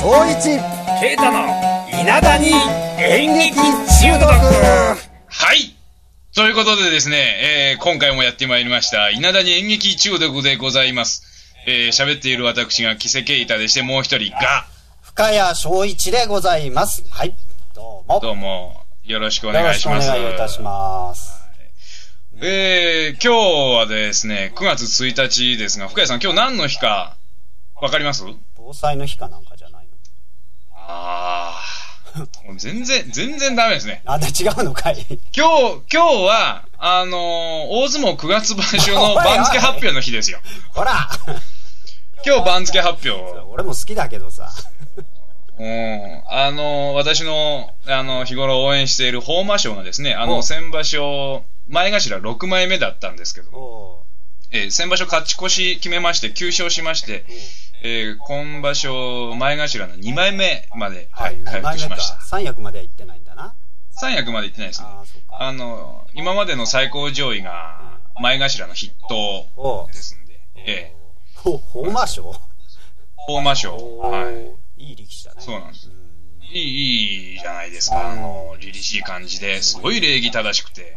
正一。ケイタの稲田に演劇中毒。はい。ということでですね、えー今回もやってまいりました、稲田に演劇中毒でございます。えー喋っている私が木瀬ケイタでして、もう一人が、深谷正一でございます。はい。どうも。どうも、よろしくおよろしくお願いします。願いいたします。えー今日はですね、9月1日ですが、深谷さん、今日何の日か、わかります？防災の日かなんかあー。もう全然、全然ダメですね。あだ違うのかい今日、今日は、あのー大相撲9月場所の 番付発表の日ですよ。ほら今日番付発表。俺も好きだけどさうん。あの、私の、あの、日頃応援している法魔賞がですね、あおの、先場所、前頭6枚目だったんですけども、おえー先場所勝ち越し決めまして、9勝しまして、えー今場所、前頭の2枚目まで、はい、回復しました。三役までは行ってないんだな。三役まで行ってないですね。ああの、今までの最高上位が、前頭の筆頭ですんで、えほ法魔賞ー、法魔賞、はい。いい力士だね。そうなんです。いい、いいじゃないですか。あの、凛々しい感じで、すごい礼儀正しくて。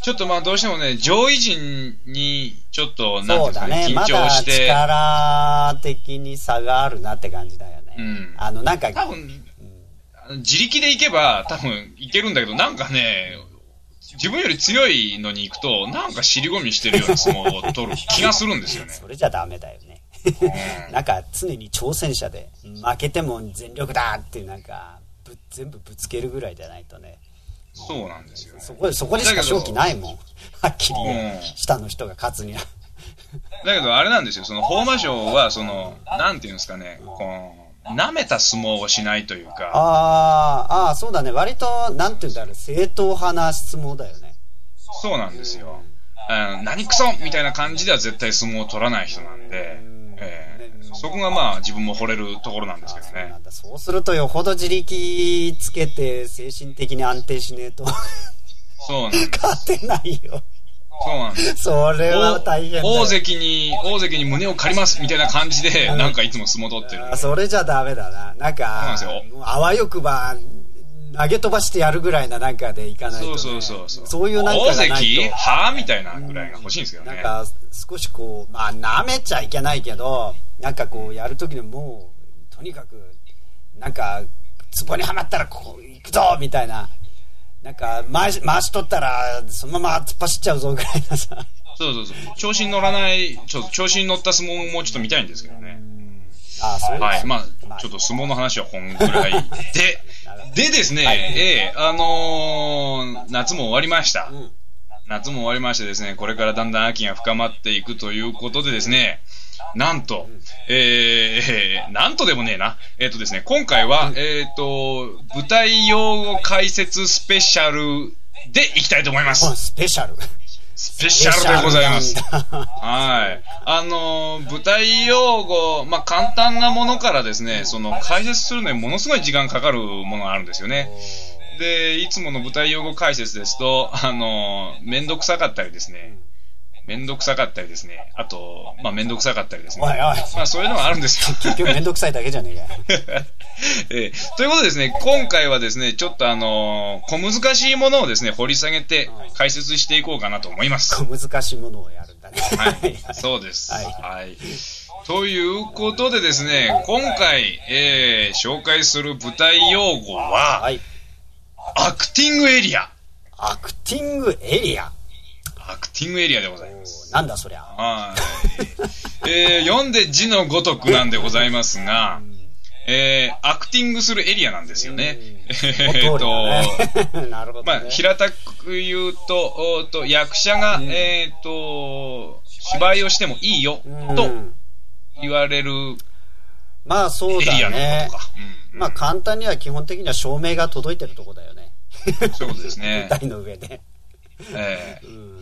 えーちょっとまあどうしてもね、上位陣に、ちょっと、なんていうかね、緊張して、力的に差があるなって感じだよね、うん。あのなんか多分、あの自力で行けば多分いけるんだけど、なんかね、自分より強いのに行くと、なんか尻込みしてるような相撲を取る気がするんですよね。それじゃダメだよね。なんか常に挑戦者で負けても全力だってなんかぶ全部ぶつけるぐらいじゃないとねそうなんですよね。そこそこでしか勝機ないもん。はっきり言う。うん下の人が勝つには。だけどあれなんですよ、その、法魔賞は、その、なんていうんですかね、この、舐めた相撲をしないというか、あーあーそうだね。割となんて言うんだろう。正統派な相撲だよね。そうなんですよ。うん何クソみたいな感じでは絶対相撲を取らない人なんで、えーそこがまあ自分も惚れるところなんですけどねそうするとよほど自力つけて精神的に安定しねえとそうなんです。勝てないよそうなんです。それは大変大関に、大関に胸を借りますみたいな感じで、なんかいつも相撲取ってるそれじゃダメだな。なんか、そうなんですよあわよくば、投げ飛ばしてやるぐらいななんかでいかないと、ね。そうそうそうそう。そういうなんかが大ないと。関はぁみたいなぐらいが欲しいんですけどね。なんか、少しこう、まあ、舐めちゃいけないけど、なんかこう、やるときでもう、とにかく、なんか、壺にはまったらこう、行くぞみたいな。なんか、回し、回しとったら、そのまま突っ走っちゃうぞぐらいなさ。そうそうそう。調子に乗らない、ちょっと調子に乗った相撲もちょっと見たいんですけどね。あそういうはい。ままあ、ちょっと相撲の話はこんぐらいで、でですね、はいええあのー夏も終わりました。ん夏も終わりましてですね、これからだんだん秋が深まっていくということでですね、なんと、えー、え ーなんとでもねえな。えっ、とですね、今回は、えっ、と、舞台用語解説スペシャルでいきたいと思います。うんスペシャル。スペシャルでございます。はい。あの舞台用語、まあ、簡単なものからですね、その、解説するのにものすごい時間かかるものがあるんですよね。で、いつもの舞台用語解説ですと、あのーめんどくさかったりですね、めんどくさかったりですね、あと、まあ、めんどくさかったりですね。おいおいまあ、そういうのがあるんですよ。結局めんどくさいだけじゃねえかよ。えーということでですね、今回はですね、ちょっとあのー小難しいものをですね、掘り下げて解説していこうかなと思います。こう難しいものをやるんだね。はい、そうです。はいはい。ということでですね、今回、えー紹介する舞台用語は、はい。アクティングエリア。アクティングエリア。アクティングエリアでございます。なんだそりゃ。はい。えー読んで字のごとくなんでございますが、えーアクティングするエリアなんですよね。えーっと、だ ね。まあ、平たく言うと、と役者が、えーっと、芝居をしてもいいよ、うんと言われるまあそうエリアのだねこ。とか。うんまあ簡単には基本的には照明が届いてるとこだよね。そういうことですね舞。台の上で。ええうん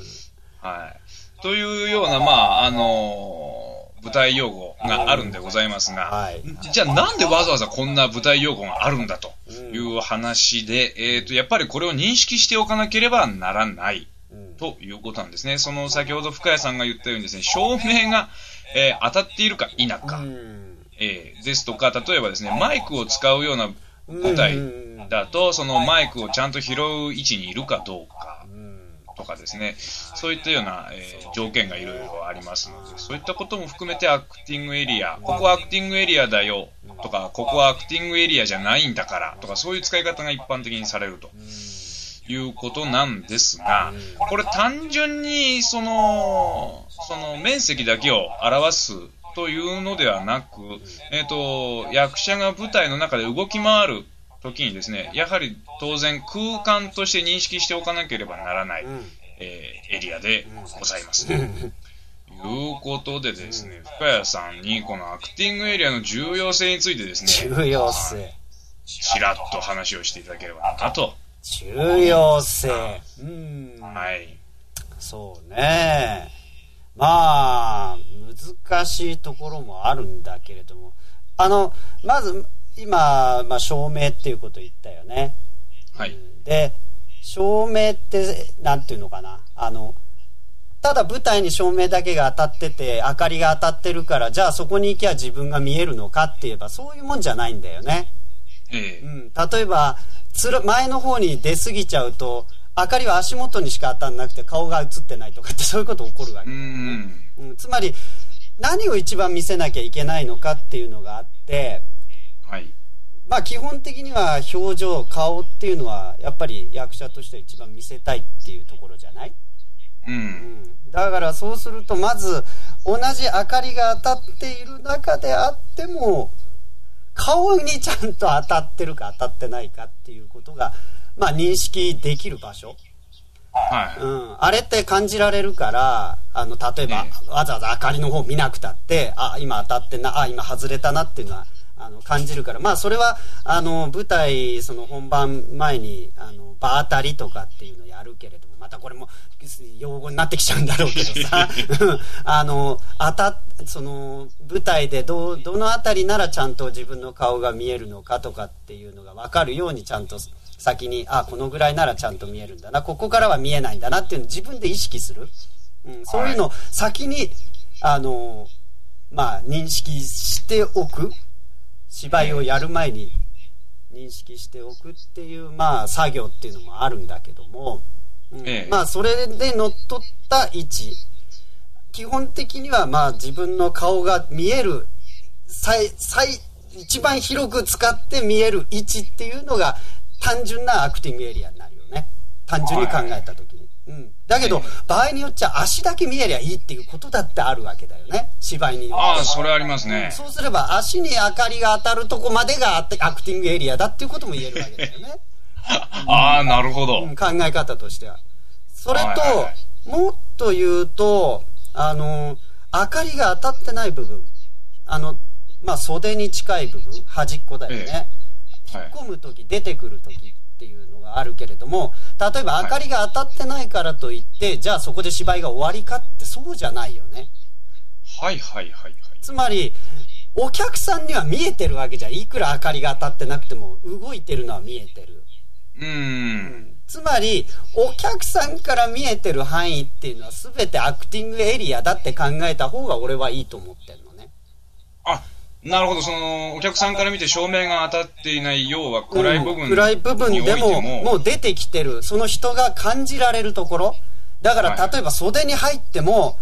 はい。というような、まあ、あのー舞台用語があるんでございますが、はい。じゃあなんでわざわざこんな舞台用語があるんだという話で、えっ、と、やっぱりこれを認識しておかなければならないうん。ということなんですね。その先ほど深谷さんが言ったようにですね、照明が、えー当たっているか否か、うん。えーですとか、例えばですね、マイクを使うような舞台だと、そのマイクをちゃんと拾う位置にいるかどうか。うんとかですね、そういったような、えー条件がいろいろありますので、そういったことも含めてアクティングエリア、ここはアクティングエリアだよとか、ここはアクティングエリアじゃないんだからとか、そういう使い方が一般的にされると。いうことなんですが、これ単純にその、その面積だけを表すというのではなく、えっ、と、役者が舞台の中で動き回る時にですね、やはり当然空間として認識しておかなければならない、うん。えーエリアでございます。ということでですね、深谷さんにこのアクティングエリアの重要性についてですね、重要性。ちらっと話をしていただければなと。重要性。うん。はい。そうね。まあ難しいところもあるんだけれども。あのまず今、まあ、照明っていうことを言ったよね。はい。うん。で照明ってなんていうのかな。あのただ舞台に照明だけが当たってて明かりが当たってるからじゃあそこに行きゃ自分が見えるのかって言えばそういうもんじゃないんだよね、ええ。うん、例えばつら前の方に出過ぎちゃうと明かりは足元にしか当たんなくて顔が映ってないとかってそういうこと起こるわけうだよね、ん。うん、つまり何を一番見せなきゃいけないのかっていうのがあってはい。まあ基本的には表情顔っていうのはやっぱり役者としては一番見せたいっていうところじゃない、う。うんん、だからそうするとまず同じ明かりが当たっている中であっても顔にちゃんと当たってるか当たってないかっていうことがまあ認識できる場所はい。うん、あれって感じられるから、あの、例えば、えわざわざ明かりの方見なくたって、あ、今当たってんな、あ、今外れたなっていうのは、あの、感じるから、まあ、それは、あの、舞台、その本番前に、あの、場当たりとかっていうのやるけれども、またこれも、用語になってきちゃうんだろうけどさ、あの、当た、その、舞台でど、どのあたりならちゃんと自分の顔が見えるのかとかっていうのが分かるようにちゃんと先に、あ、このぐらいならちゃんと見えるんだな、ここからは見えないんだなっていうのを自分で意識する。うん、そういうのを先に、あの、まあ、認識しておく。芝居をやる前に認識しておくっていう、まあ、作業っていうのもあるんだけども、うんええまあ、それで乗っ取った位置。基本的には、まあ、自分の顔が見える、最、最、一番広く使って見える位置っていうのが、単純なアクティングエリアになるよね。単純に考えたときに。うん。だけどええ、場合によっちゃ足だけ見えりゃいいっていうことだってあるわけだよね。芝居によってはああ、それありますね。そうすれば足に明かりが当たるとこまでがアクティングエリアだっていうことも言えるわけだよね。ああ、なるほど。うん考え方としては。それと、はいはいはもっと言うと、あの、明かりが当たってない部分。あの、まあ、袖に近い部分、端っこだよね。えはい引っ込むとき、出てくるときっていうのがあるけれども、例えば明かりが当たってないからといって、じゃあそこで芝居が終わりかってそうじゃないよね。はいはいはいはい。つまり、お客さんには見えてるわけじゃん。いくら明かりが当たってなくても、動いてるのは見えてる。うーん。つまり、お客さんから見えてる範囲っていうのは全てアクティングエリアだって考えた方が俺はいいと思ってんのね。あ、なるほど。その、お客さんから見て照明が当たっていない、要は暗い部分うん暗い部分でも、もう出てきてる。その人が感じられるところ。だから、はい例えば袖に入っても、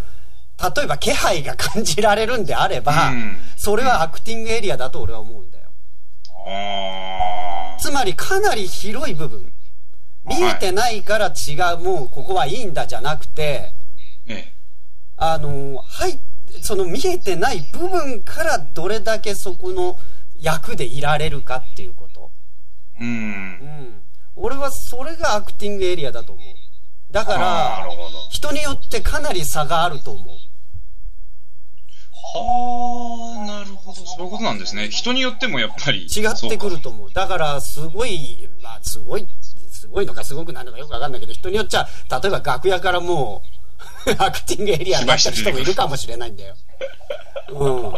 例えば気配が感じられるんであれば、うんそれはアクティングエリアだと俺は思うんだよ。あつまりかなり広い部分。見えてないから違う、もうここはいいんだじゃなくて、ーえあの、はい、その見えてない部分からどれだけそこの役でいられるかっていうこと。え。うー。うんん。俺はそれがアクティングエリアだと思う。だから。人によってかなり差があると思う。はあ、なるほど。そういうことなんですね。人によってもやっぱり。違ってくると思う。だから、すごい、まあ、すごい、すごいのかすごくないのかよくわかんないけど、人によっちゃ、例えば楽屋からもう、アクティングエリアになった人もいるかもしれないんだよ。うん。っ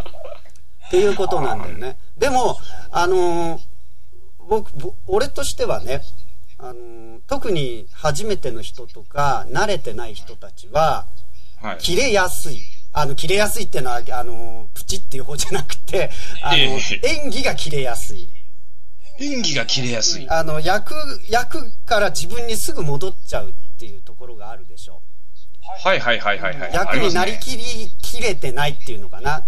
ていうことなんだよね。でも、あのー僕、ぼ俺としてはね、あのー特に初めての人とか、慣れてない人たちは、はい。切れやすい。あの、切れやすいっていうのは、あの、プチっていう方じゃなくて、あの、ええ演技が切れやすい。演技が切れやすい。あの、役、役から自分にすぐ戻っちゃうっていうところがあるでしょはいはいはいはいはい。役になりあきり、きれてないっていうのかな。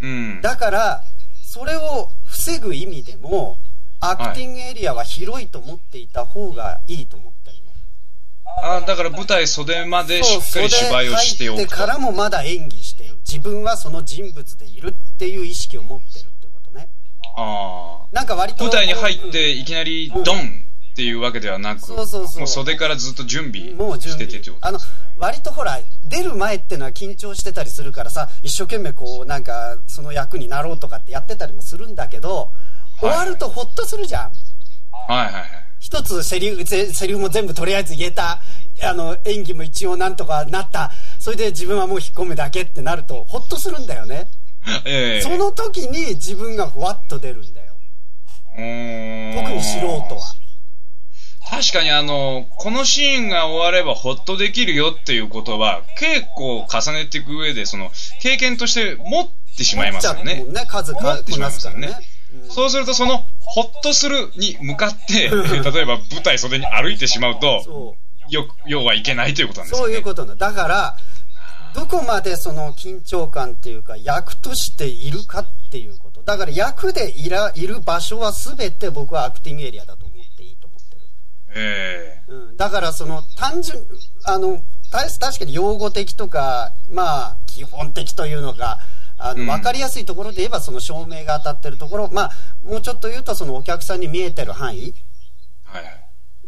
うん。だから、それを防ぐ意味でも、アクティングエリアは広いと思っていた方がいいと思ってるの。あだから舞台袖までしっかり芝居をしておくと。からもまだ演技してる。自分はその人物でいるっていう意識を持ってるってことね。ああ。なんか割と。舞台に入っていきなりドンっていうわけではなく、そうそうそう。もう袖からずっと準備しててってことあの割とほら出る前ってのは緊張してたりするからさ一生懸命こうなんかその役になろうとかってやってたりもするんだけど、終わるとホッとするじゃん。はいはいはい。一つセリフセセリフも全部とりあえず言えた。あの演技も一応なんとかなった。それで自分はもう引っ込むだけってなるとホッとするんだよね、ええ。その時に自分がふわっと出るんだよ。うーん。特に素人は確かにあの、このシーンが終わればホッとできるよっていうことは、稽古を重ねていく上で、その、経験として持ってしまいますよね。ね数持ってしまないすからね。ますよね。そうすると、その、ホッとするに向かって、例えば舞台袖に歩いてしまうと、そう。よ、要はいけないということなんですそう。いうことなだからどこまでその緊張感っていうか役としているかっていうこと。だから役でいらいる場所は全て僕はアクティングエリアだとうん、だからその単純あのた確かに用語的とかまあ基本的というのかあうん。の分かりやすいところで言えばその照明が当たってるところ、まあもうちょっと言うとそのお客さんに見えてる範囲。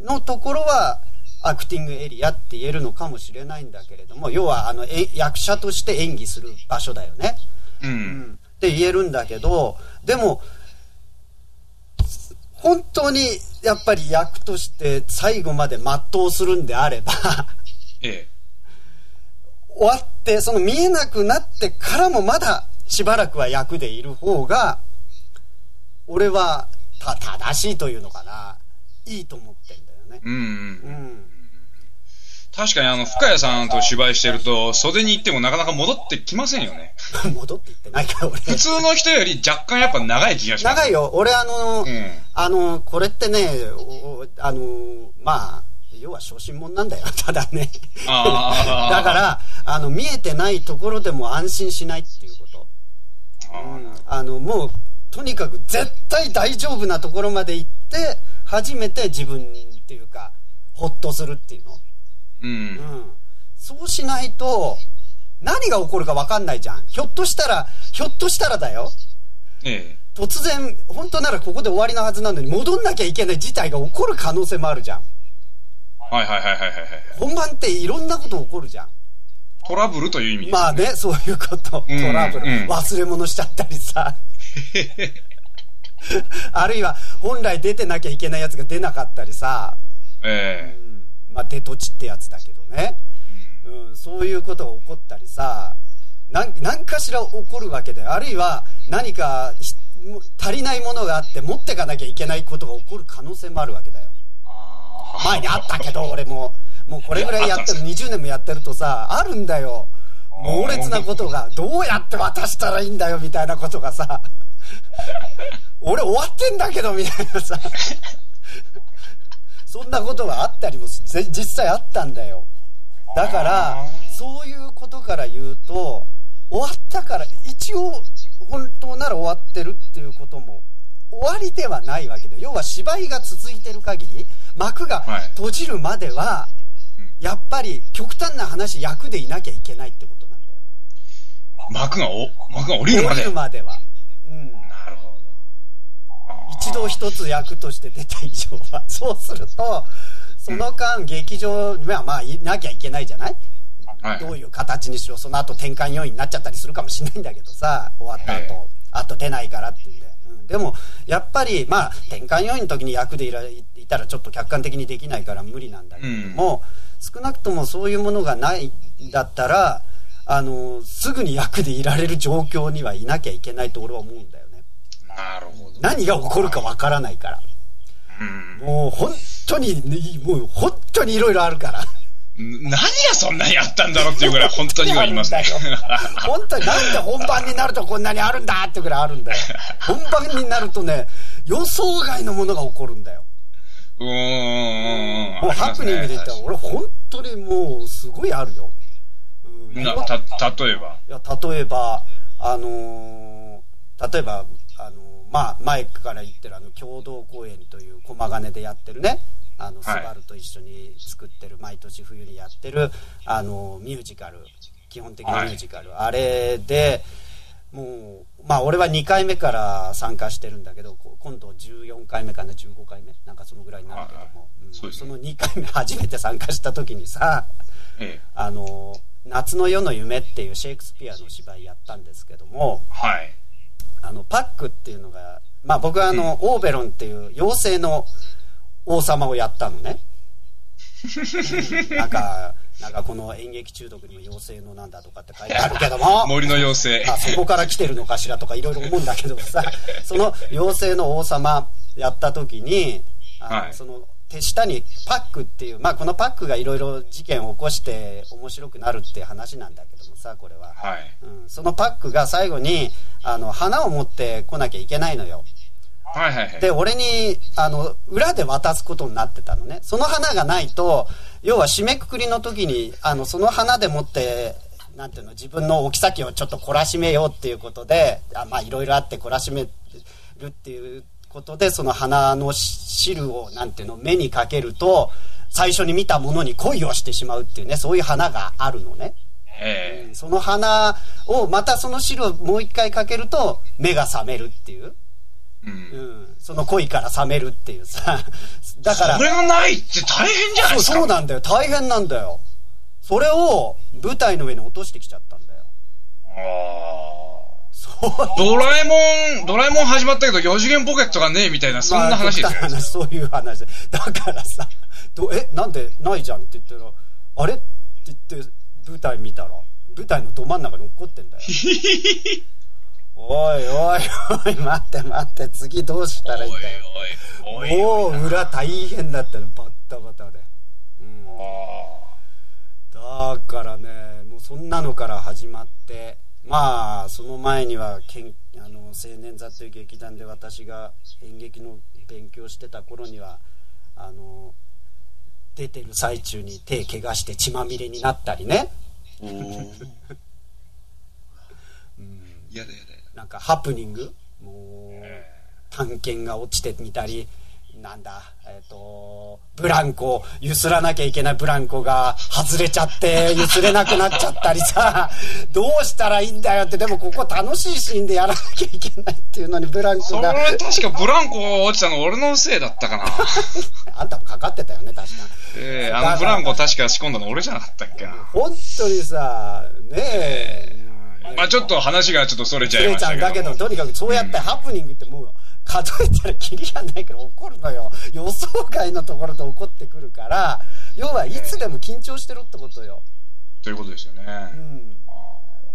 のところはアクティングエリアって言えるのかもしれないんだけれども要はあのえ役者として演技する場所だよね、う。うんん、って言えるんだけどでも本当にやっぱり役として最後まで全うするんであればええ。終わってその見えなくなってからもまだしばらくは役でいる方が俺はた正しいというのかないいと思ってんだよね。うんうん。うん確かにあの、深谷さんと芝居してると、袖に行ってもなかなか戻ってきませんよね。戻っていってないから俺。普通の人より若干やっぱ長い気がします。長いよ。俺あの、うん。あのこれってねおあのまあ要は小心者なんだよ。ただね。だからあの見えてないところでも安心しないっていうこと。あー。あのもうとにかく絶対大丈夫なところまで行って初めて自分っていうかホッとするっていうの、う。うん。ん、そうしないと何が起こるか分かんないじゃん。ひょっとしたらひょっとしたらだよ。え突然本当ならここで終わりなはずなのに戻んなきゃいけない事態が起こる可能性もあるじゃん。え。はいはいはいはいはいはい。本番っていろんなこと起こるじゃん。トラブルという意味です、まあねそういうこと。トうん。ラブル、うん忘れ物しちゃったりさ。あるいは本来出てなきゃいけないやつが出なかったりさ、ええ出とちってやつだけどね、うん、そういうことが起こったりさ何何かしら起こるわけであるいは何か足りないものがあって持ってかなきゃいけないことが起こる可能性もあるわけだよ。あ前にあったけど俺も。もうこれぐらいやってる20年もやってるとさあるんだよ。猛烈なことが。どうやって渡したらいいんだよみたいなことがさ。俺終わってんだけどみたいなさそんなことがあったりもぜ実際あったんだよ。だからそういうことから言うと終わったから一応本当なら終わってるっていうことも終わりではないわけで要は芝居が続いてる限り幕がはい。閉じるまでは、うん。やっぱり極端な話役でいなきゃいけないってことなんだよ。幕がお、幕が降りるまで。降りるまでは。一度一つ役として出た以上は そうするとその間劇場にはまあいなきゃいけないじゃない？はい。どういう形にしろその後転換要因になっちゃったりするかもしれないんだけどさ終わった後、ええ。あと出ないからっていうんで、うん、でもやっぱりまあ転換要因の時に役でいらいたらちょっと客観的にできないから無理なんだけれども、少なくともそういうものがないんだったらあのすぐに役でいられる状況にはいなきゃいけないと俺は思うんだよねなるほど。何が起こるかわからないからうん。もう本当にもう本当にいろいろあるから何がそんなにあったんだろうっていうぐらい本当には言いますね。本当になんで本番になるとこんなにあるんだってぐらいあるんだよ。本番になるとね、予想外のものが起こるんだよ。うーん。もうハプニングで言ったら、俺本当にもうすごいあるよ。うん、な、た、例えば？いや、例えば、あのー、例えば、あのー、まあ、前から言ってるあの、共同公演という駒金でやってるね、あの、スバルと一緒に作ってる、毎年冬にやってる、あの、ミュージカル、基本的なミュージカル、はい、あれで、もう、まあ俺は2回目から参加してるんだけど、今度14回目かな、15回目？なんかそのぐらいになるけども、うん。そね、その2回目初めて参加した時にさ、ええ、あの、夏の夜の夢っていうシェイクスピアの芝居やったんですけども、はい。あの、パックっていうのが、まあ僕はあの、うん、オーベロンっていう妖精の王様をやったのね。なんか、なんかこの演劇中毒にも妖精のなんだとかって書いてあるけども。森の妖精。あ、そこから来てるのかしらとかいろいろ思うんだけどさ、その妖精の王様やった時に、あの、はい、その手下にパックっていう、まあこのパックがいろいろ事件を起こして面白くなるっていう話なんだけどもさ、これは。はい。うん、そのパックが最後に、あの、花を持ってこなきゃいけないのよ。はいはいはい。で、俺に、あの、裏で渡すことになってたのね。その花がないと、要は締めくくりの時に、あの、その花でもって、なんていうの、自分の置き先をちょっと懲らしめようっていうことで、あまあ、いろいろあって懲らしめるっていうことで、その花の汁を、なんていうの、目にかけると、最初に見たものに恋をしてしまうっていうね、そういう花があるのね。えー、その花を、またその汁をもう一回かけると、目が覚めるっていう。うん、その恋から冷めるっていうさ。だから。それがないって大変じゃないですかそうそうなんだよ。大変なんだよ。それを舞台の上に落としてきちゃったんだよ。ああ。ドラえもん、ドラえもん始まったけど4次元ポケットがねえみたいな、そんな話ですよ、ね。そういう話。だからさ、どえ、なんでないじゃんって言ったら、あれって言って舞台見たら、舞台のど真ん中に落ってんだよ。おいおいおい、待って待って、次どうしたらいいんだよ。おいおいもう裏大変だったの、バッタバタで。うん。だからね、もうそんなのから始まって、まあ、その前には、けんあの青年座という劇団で私が演劇の勉強してた頃には、あの、出てる最中に手怪我して血まみれになったりね。うん。やだやだなんかハプニング？もう探検が落ちてみたりなんだえっ、ー、とブランコ。ゆすらなきゃいけないブランコが外れちゃってゆすれなくなっちゃったりさ。どうしたらいいんだよって。でもここ楽しいシーンでやらなきゃいけないっていうのにブランコが。それ確かブランコ落ちたの俺のせいだったかな。あんたもかかってたよね確か。ええー、あのブランコ確か仕込んだの俺じゃなかったっけな。本当にさねえ。まあちょっと話がちょっとそれちゃいましたけど。だけど、とにかくそうやってハプニングってもう、数えたらキリがないから起こるのよ。予想外のところで起こってくるから、要はいつでも緊張してるってことよ。ということですよね。うん。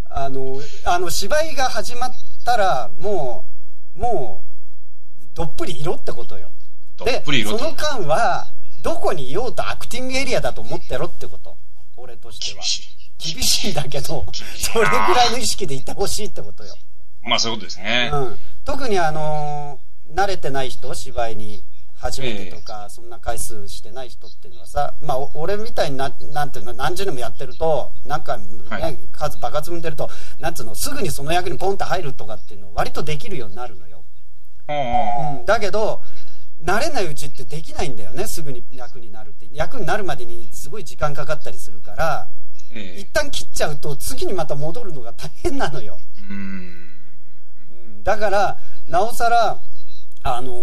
あの、あの、芝居が始まったら、もう、もう、どっぷり色ってことよ。どっぷり色その間は、どこにいようとアクティングエリアだと思ってろってこと。俺としては。厳しいんだけど、それぐらいの意識でいてほしいってことよ。まあそういうことですね。うん。特にあのー、慣れてない人、芝居に初めてとか、そんな回数してない人っていうのはさ、まあ俺みたいにな、なんていうの、何十年もやってると、なんか、ね、はい、数爆発踏んでると、なんつうの、すぐにその役にポンと入るとかっていうの割とできるようになるのよ。うん。だけど、慣れないうちってできないんだよね、すぐに役になるって。役になるまでにすごい時間かかったりするから、え一旦切っちゃうと次にまた戻るのが大変なのよ。うん、だからなおさらあの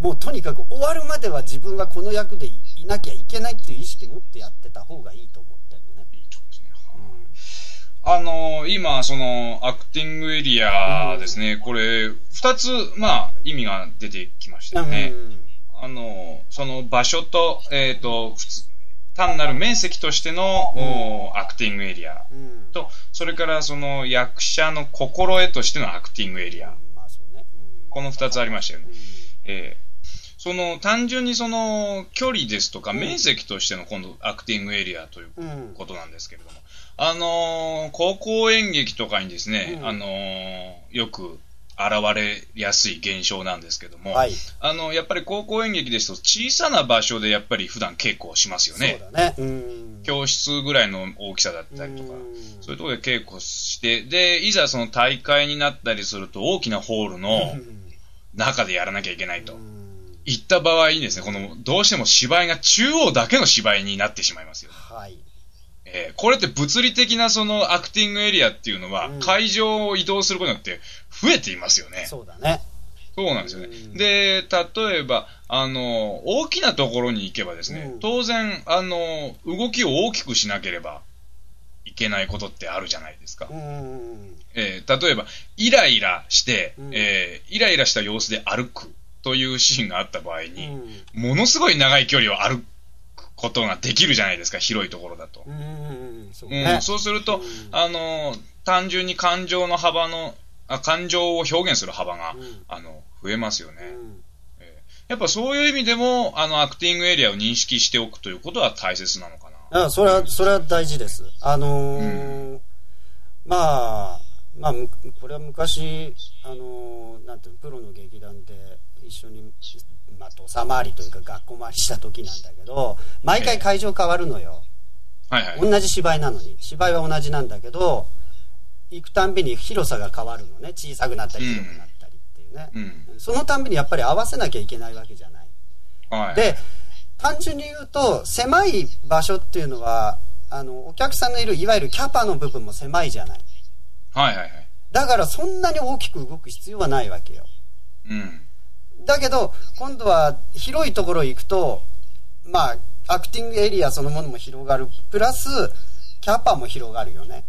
もうとにかく終わるまでは自分はこの役でいなきゃいけないっていう意識持ってやってた方がいいと思ってるのね。いいとですね。あの今そのアクティングエリアですね、うん、これ二つまあ意味が出てきましたよね。うん、あのその場所とえっ、ー、と普通単なる面積としての、うん、アクティングエリアと、うん、それからその役者の心得としてのアクティングエリア。この二つありましたよね。えその単純にその距離ですとか面積としての今度アクティングエリアといううんことなんですけれども、あのー高校演劇とかにですね、うんあのーよく現れやすい現象なんですけども、はい。あのやっぱり高校演劇ですと小さな場所でやっぱり普段稽古をしますよね。ね。うん。教室ぐらいの大きさだったりとか、うんそういうところで稽古して、で、いざその大会になったりすると大きなホールの中でやらなきゃいけないと。うんいった場合にですね、この、どうしても芝居が中央だけの芝居になってしまいますよね。はい。えーこれって物理的なそのアクティングエリアっていうのは、うん会場を移動することによって増えていますよね。そうだね。そうなんですよねうん。で、例えば、あの、大きなところに行けばですね、うん当然、あの、動きを大きくしなければいけないことってあるじゃないですか。うん。えー例えば、イライラして、うんえーイライラした様子で歩くというシーンがあった場合うに、ん。ものすごい長い距離を歩くことができるじゃないですか、広いところだと。うん。そううんね。そうすると、うんあの、単純に感情の幅の、あ感情を表現する幅が、うんあの、増えますよね。うんやっぱそういう意味でも、あの、アクティングエリアを認識しておくということは大切なのかな。あそれは、それは大事です。あのーまあ、まあ、むこれは昔、あのーなんていうの、プロの劇団で一緒に、まあ、土佐回りというか学校回りした時なんだけど、毎回会場変わるのよ。はいはい。同じ芝居なのに。芝居は同じなんだけど、行くたんびに広さが変わるのね。小さくなったり広くなったりっていうね。うん。そのたんびにやっぱり合わせなきゃいけないわけじゃない。はい。で、単純に言うと、狭い場所っていうのは、あの、お客さんのいる、いわゆるキャパの部分も狭いじゃない。はいはいはい。だからそんなに大きく動く必要はないわけよ。うん。だけど、今度は広いところ行くと、まあ、アクティングエリアそのものも広がる。プラス、キャパも広がるよね。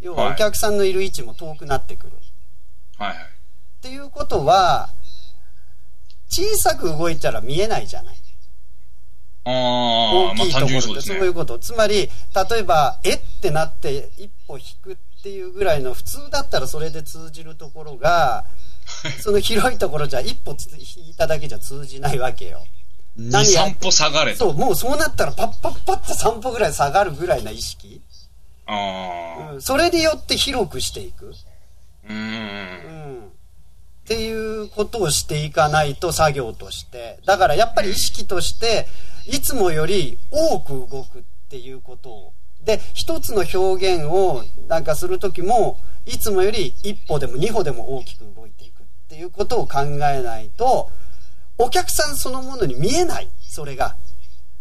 要ははいお客さんのいる位置も遠くなってくる。はいはい。っていうことは、小さく動いたら見えないじゃない。大きいところってそういうこと。つまり、例えば、えってなって一歩引くっていうぐらいの普通だったらそれで通じるところが、その広いところじゃ一歩つ引いただけじゃ通じないわけよ。2、何や3歩下がれと。そう、もうそうなったらパッパッパッって3歩ぐらい下がるぐらいな意識。ああ。うん、それによって広くしていく。うー。うんん。っていうことをしていかないと作業として。だからやっぱり意識として、いつもより多く動くっていうことを。で、一つの表現をなんかするときも、いつもより一歩でも二歩でも大きく動いていくっていうことを考えないと、お客さんそのものに見えない。それが。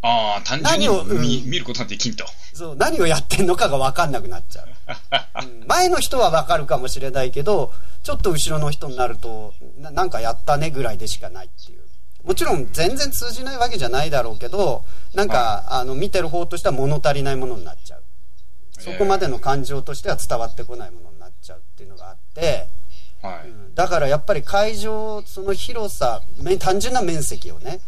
ああ、単純に何をうん見見ることができんと。そう、何をやってんのかが分かんなくなっちゃう。うん前の人は分かるかもしれないけど、ちょっと後ろの人になると、ななんかやったねぐらいでしかないっていう。もちろん全然通じないわけじゃないだろうけど、なんか、あの、見てる方としては物足りないものになっちゃう。そこまでの感情としては伝わってこないものになっちゃうっていうのがあって、はい。うんだからやっぱり会場、その広さ、め単純な面積をね、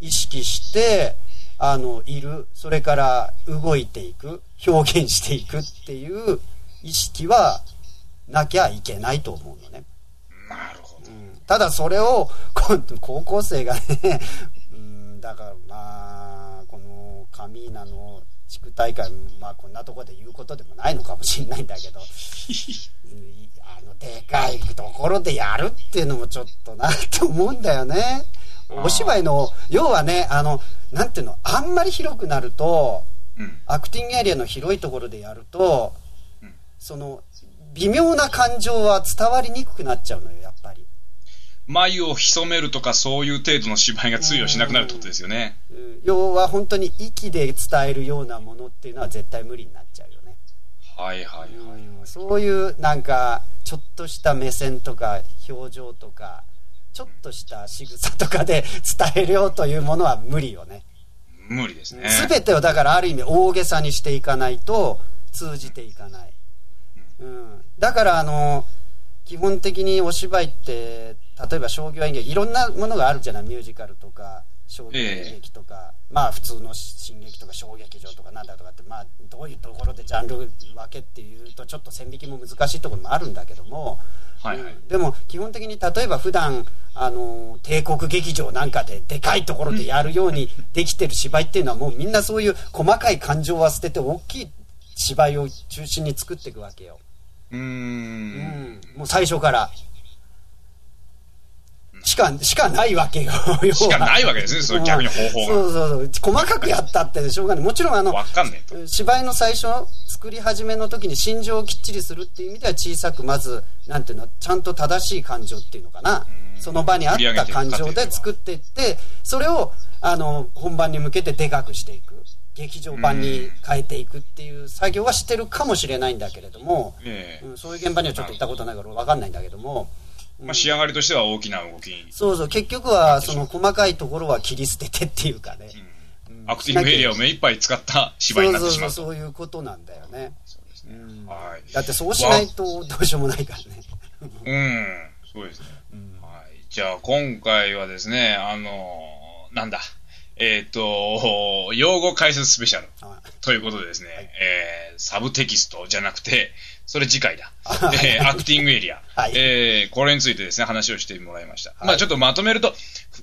意識して、あの、いる、それから動いていく、表現していくっていう意識はなきゃいけないと思うのね。ただそれを、高校生がね、うん、だからまあ、このカミーナの地区大会、まあこんなところで言うことでもないのかもしれないんだけど、うんあの、でかいところでやるっていうのもちょっとなと思うんだよね。お芝居の、要はね、あの、なんていうの、あんまり広くなると、うん。アクティングエリアの広いところでやると、うんその、微妙な感情は伝わりにくくなっちゃうのよ、やっ。眉を潜めるとかそういう程度の芝居が通用しなくなるってことですよね。うん要は本当に息で伝えるようなものっていうのは絶対無理になっちゃうよね。はいはいはい。うんそういうなんかちょっとした目線とか表情とかちょっとした仕草とかで伝えようというものは無理よね。無理ですね。全てをだからある意味大げさにしていかないと通じていかない。うん、だからあの基本的にお芝居って例えば商業演劇いろんなものがあるじゃない？ミュージカルとか商業演劇とか、まあ普通の新劇とか小劇場とかなんだとかってまあどういうところでジャンル分けっていうとちょっと線引きも難しいところもあるんだけども、はいはい。うんでも基本的に例えば普段あの、帝国劇場なんかででかいところでやるようにできてる芝居っていうのはもうみんなそういう細かい感情は捨てて大きい芝居を中心に作っていくわけよ。うー。うんん。もう最初から。しか、しかないわけよ。しかないわけですね、それ逆に方法が。そうそうそう。細かくやったってしょうがない。もちろんあの。芝居の最初作り始めの時に心情をきっちりするっていう意味では小さくまずなんていうのちゃんと正しい感情っていうのかなうんその場にあった感情で作っていってそれをあの本番に向けてでかくしていく劇場版に変えていくっていう作業はしてるかもしれないんだけれども、ええうん、そういう現場にはちょっと行ったことないから分かんないんだけども、まあ、仕上がりとしては大きな動き。そうそう結局はその細かいところは切り捨ててっていうかね、うんアクティングエリアを目いっぱい使った芝居になってしまうと。そうそうそうそういうことなんだよねそうですねうんはい。だってそうしないとどうしようもないからね。うん、そうですね。はい。じゃあ、今回はですね、あのーなんだ、えっ、と、用語解説スペシャル。はということでですね、えーサブテキストじゃなくて、それ次回だ。はいえーアクティングエリア。はい。えーこれについてですね、話をしてもらいました。い。まあちょっとまとめると、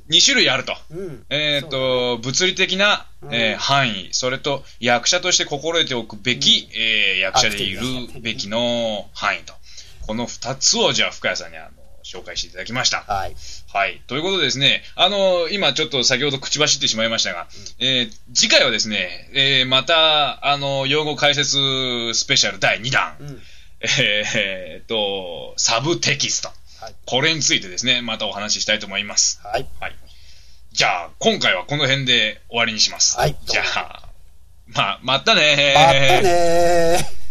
2種類あると。うん。えっ、と、物理的な、えーうん範囲、それと役者として心得ておくべき、えー役者でいるべきの範囲と。この2つを、じゃあ、深谷さんにあの紹介していただきました。はい。はい。ということでですね、あの、今ちょっと先ほど口走ってしまいましたが、えー次回はですね、えーまた、あの、用語解説スペシャル第2弾、うん。えーっと、サブテキスト。はい。これについてですね、またお話ししたいと思います。はい。はい。じゃあ、今回はこの辺で終わりにします。はいじゃあ、まあ、またねーまたねー。